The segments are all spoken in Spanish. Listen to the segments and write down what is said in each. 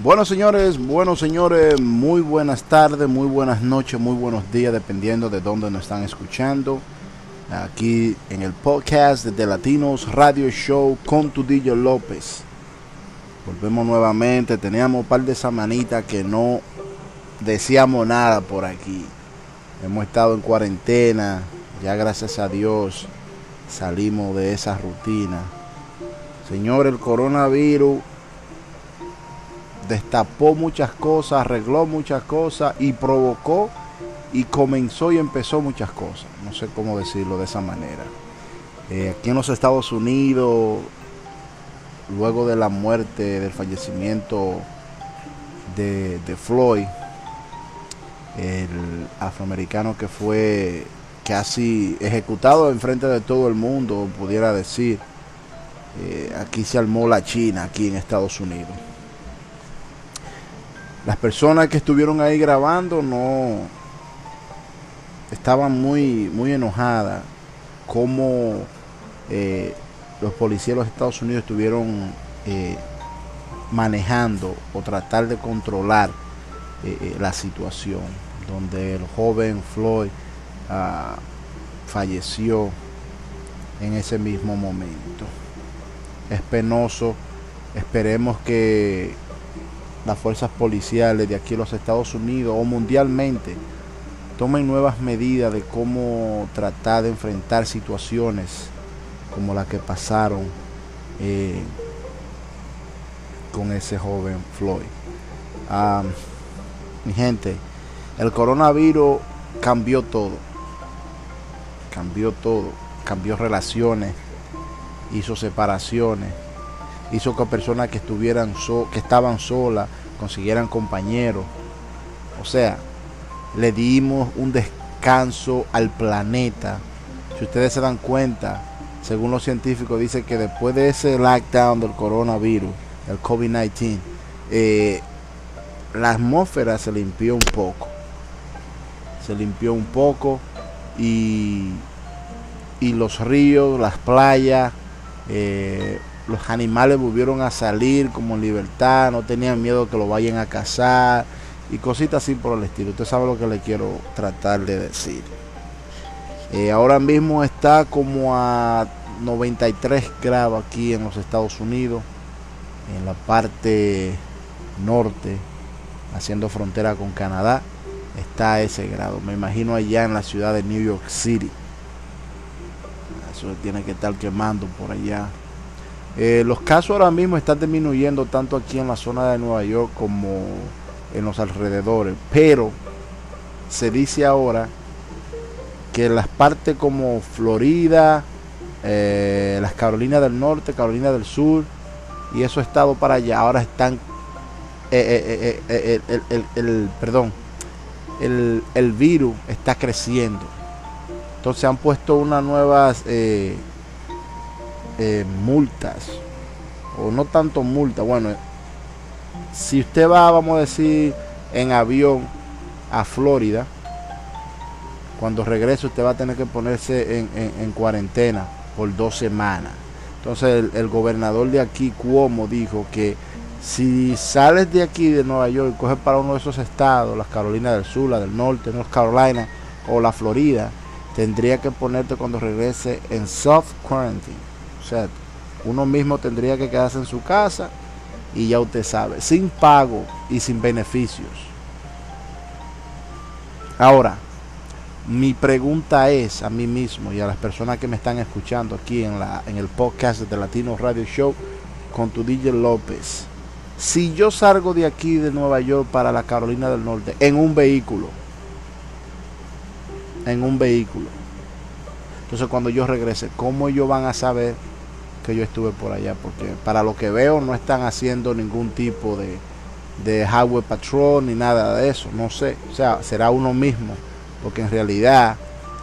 Bueno, señores, bueno, señores, muy buenas tardes, muy buenas noches, muy buenos días, dependiendo de dónde nos están escuchando. Aquí en el podcast de Latinos Radio Show con Tudillo López. Volvemos nuevamente, teníamos un par de semanitas que no decíamos nada por aquí. Hemos estado en cuarentena, ya gracias a Dios salimos de esa rutina. Señor, el coronavirus destapó muchas cosas, arregló muchas cosas y provocó y comenzó y empezó muchas cosas. No sé cómo decirlo de esa manera. Eh, aquí en los Estados Unidos, luego de la muerte, del fallecimiento de, de Floyd, el afroamericano que fue casi ejecutado en frente de todo el mundo, pudiera decir. Eh, aquí se armó la China, aquí en Estados Unidos. Las personas que estuvieron ahí grabando no estaban muy, muy enojadas como eh, los policías de los Estados Unidos estuvieron eh, manejando o tratar de controlar eh, la situación donde el joven Floyd ah, falleció en ese mismo momento. Es penoso, esperemos que las fuerzas policiales de aquí en los Estados Unidos o mundialmente tomen nuevas medidas de cómo tratar de enfrentar situaciones como la que pasaron eh, con ese joven Floyd. Ah, mi gente, el coronavirus cambió todo. Cambió todo. Cambió relaciones. Hizo separaciones hizo que personas que estuvieran que estaban solas consiguieran compañeros. O sea, le dimos un descanso al planeta. Si ustedes se dan cuenta, según los científicos, dice que después de ese lockdown del coronavirus, el COVID-19, eh, la atmósfera se limpió un poco. Se limpió un poco y, y los ríos, las playas, eh, los animales volvieron a salir como en libertad, no tenían miedo que lo vayan a cazar y cositas así por el estilo. Usted sabe lo que le quiero tratar de decir. Eh, ahora mismo está como a 93 grados aquí en los Estados Unidos, en la parte norte, haciendo frontera con Canadá, está ese grado. Me imagino allá en la ciudad de New York City. Eso tiene que estar quemando por allá. Eh, los casos ahora mismo están disminuyendo tanto aquí en la zona de Nueva York como en los alrededores. Pero se dice ahora que las partes como Florida, eh, las Carolinas del Norte, Carolina del Sur y eso estado para allá ahora están eh, el, perdón el, el, virus está creciendo entonces han puesto unas nuevas eh, multas, o no tanto multas, bueno, si usted va, vamos a decir, en avión a Florida, cuando regrese usted va a tener que ponerse en, cuarentena por dos semanas. Entonces el, gobernador de aquí, Cuomo, dijo que si sales de aquí de Nueva York coges para uno de esos estados, las Carolinas del Sur, la del Norte, North Carolina o la Florida, tendría que ponerte cuando regrese en soft quarantine. Sea, uno mismo tendría que quedarse en su casa y ya usted sabe, sin pago y sin beneficios. Ahora, mi pregunta es a mí mismo y a las personas que me están escuchando aquí en, la, en el podcast de Latino Radio Show con tu DJ López. Si yo salgo de aquí de Nueva York para la Carolina del Norte en un vehículo, en un vehículo, entonces cuando yo regrese, ¿cómo ellos van a saber que yo estuve por allá, porque para lo que veo no están haciendo ningún tipo de, de highway patrol ni nada de eso, no sé, o sea, será uno mismo, porque en realidad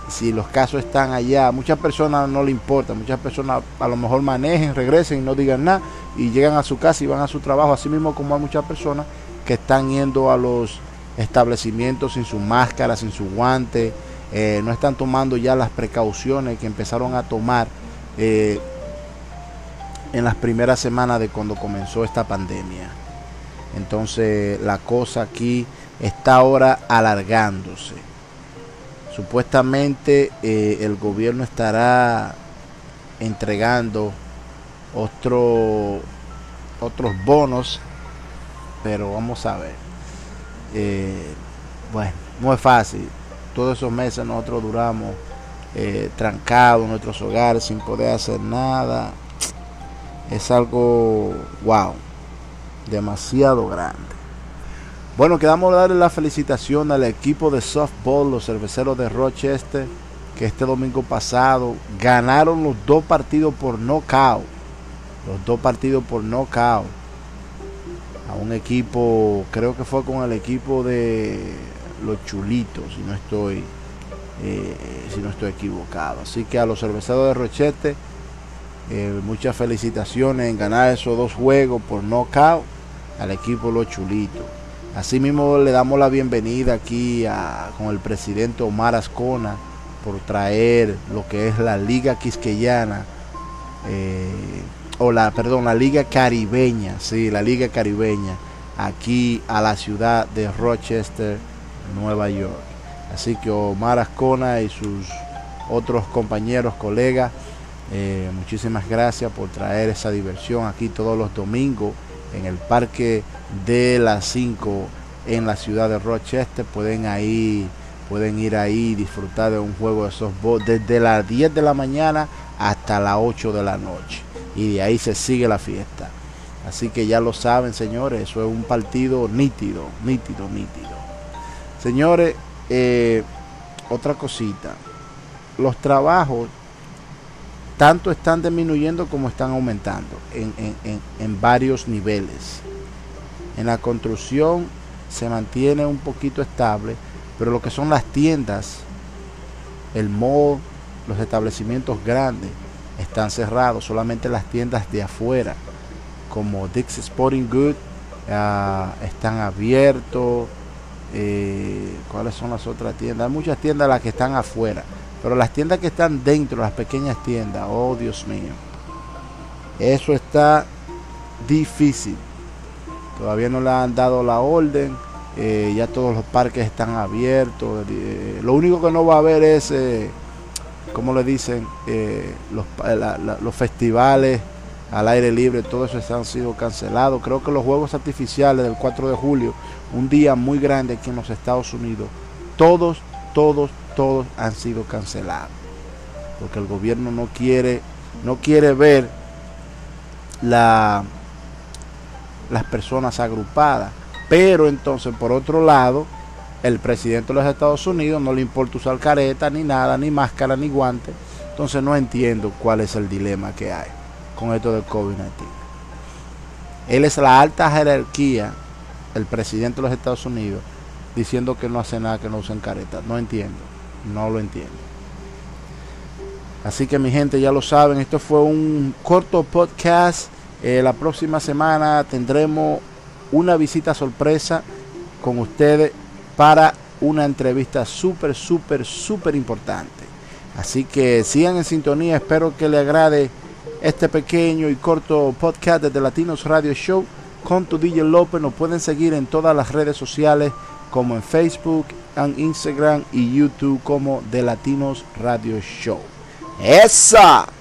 si los casos están allá, muchas personas no le importa, muchas personas a lo mejor manejen, regresen y no digan nada y llegan a su casa y van a su trabajo, así mismo como hay muchas personas que están yendo a los establecimientos sin su máscara, sin su guante, eh, no están tomando ya las precauciones que empezaron a tomar eh, en las primeras semanas de cuando comenzó esta pandemia. Entonces la cosa aquí está ahora alargándose. Supuestamente eh, el gobierno estará entregando otro, otros bonos, pero vamos a ver. Eh, bueno, no es fácil. Todos esos meses nosotros duramos eh, trancados en nuestros hogares sin poder hacer nada. Es algo, wow, demasiado grande. Bueno, quedamos a darle la felicitación al equipo de softball, los cerveceros de Rochester, que este domingo pasado ganaron los dos partidos por knockout. Los dos partidos por knockout. A un equipo, creo que fue con el equipo de los chulitos, si no estoy, eh, si no estoy equivocado. Así que a los cerveceros de Rochester, eh, muchas felicitaciones en ganar esos dos juegos por knockout al equipo Los Chulitos. Asimismo le damos la bienvenida aquí a, con el presidente Omar Ascona por traer lo que es la Liga Quisqueyana, eh, o la, perdón, la Liga Caribeña, sí, la Liga Caribeña, aquí a la ciudad de Rochester, Nueva York. Así que Omar Ascona y sus otros compañeros, colegas, eh, muchísimas gracias por traer esa diversión aquí todos los domingos en el Parque de las 5 en la ciudad de Rochester. Pueden ahí, pueden ir ahí y disfrutar de un juego de softball desde las 10 de la mañana hasta las 8 de la noche. Y de ahí se sigue la fiesta. Así que ya lo saben, señores, eso es un partido nítido, nítido, nítido. Señores, eh, otra cosita. Los trabajos tanto están disminuyendo como están aumentando en, en, varios niveles. En la construcción se mantiene un poquito estable, pero lo que son las tiendas, el mall, los establecimientos grandes están cerrados, solamente las tiendas de afuera, como Dix Sporting Good, ah, están abiertos. Eh, ¿Cuáles son las otras tiendas? Hay muchas tiendas las que están afuera pero las tiendas que están dentro, las pequeñas tiendas, oh Dios mío, eso está difícil. Todavía no le han dado la orden. Eh, ya todos los parques están abiertos. Eh, lo único que no va a haber es, eh, como le dicen, los, los festivales al aire libre, todo eso han sido cancelados. Creo que los juegos artificiales del 4 de julio, un día muy grande aquí en los Estados Unidos, todos, todos, todos han sido cancelados. Porque el gobierno no quiere, no quiere ver la, las personas agrupadas. Pero entonces, por otro lado, el presidente de los Estados Unidos no le importa usar careta, ni nada, ni máscara, ni guante. Entonces no entiendo cuál es el dilema que hay con esto del COVID-19. Él es la alta jerarquía, el presidente de los Estados Unidos, diciendo que no hace nada, que no usen careta. No entiendo no lo entiendo. Así que mi gente ya lo saben, esto fue un corto podcast. Eh, la próxima semana tendremos una visita sorpresa con ustedes para una entrevista súper, súper, súper importante. Así que sigan en sintonía, espero que les agrade este pequeño y corto podcast de Latinos Radio Show con tu DJ López. Nos pueden seguir en todas las redes sociales como en Facebook, en Instagram y YouTube como The Latinos Radio Show. ¡Esa!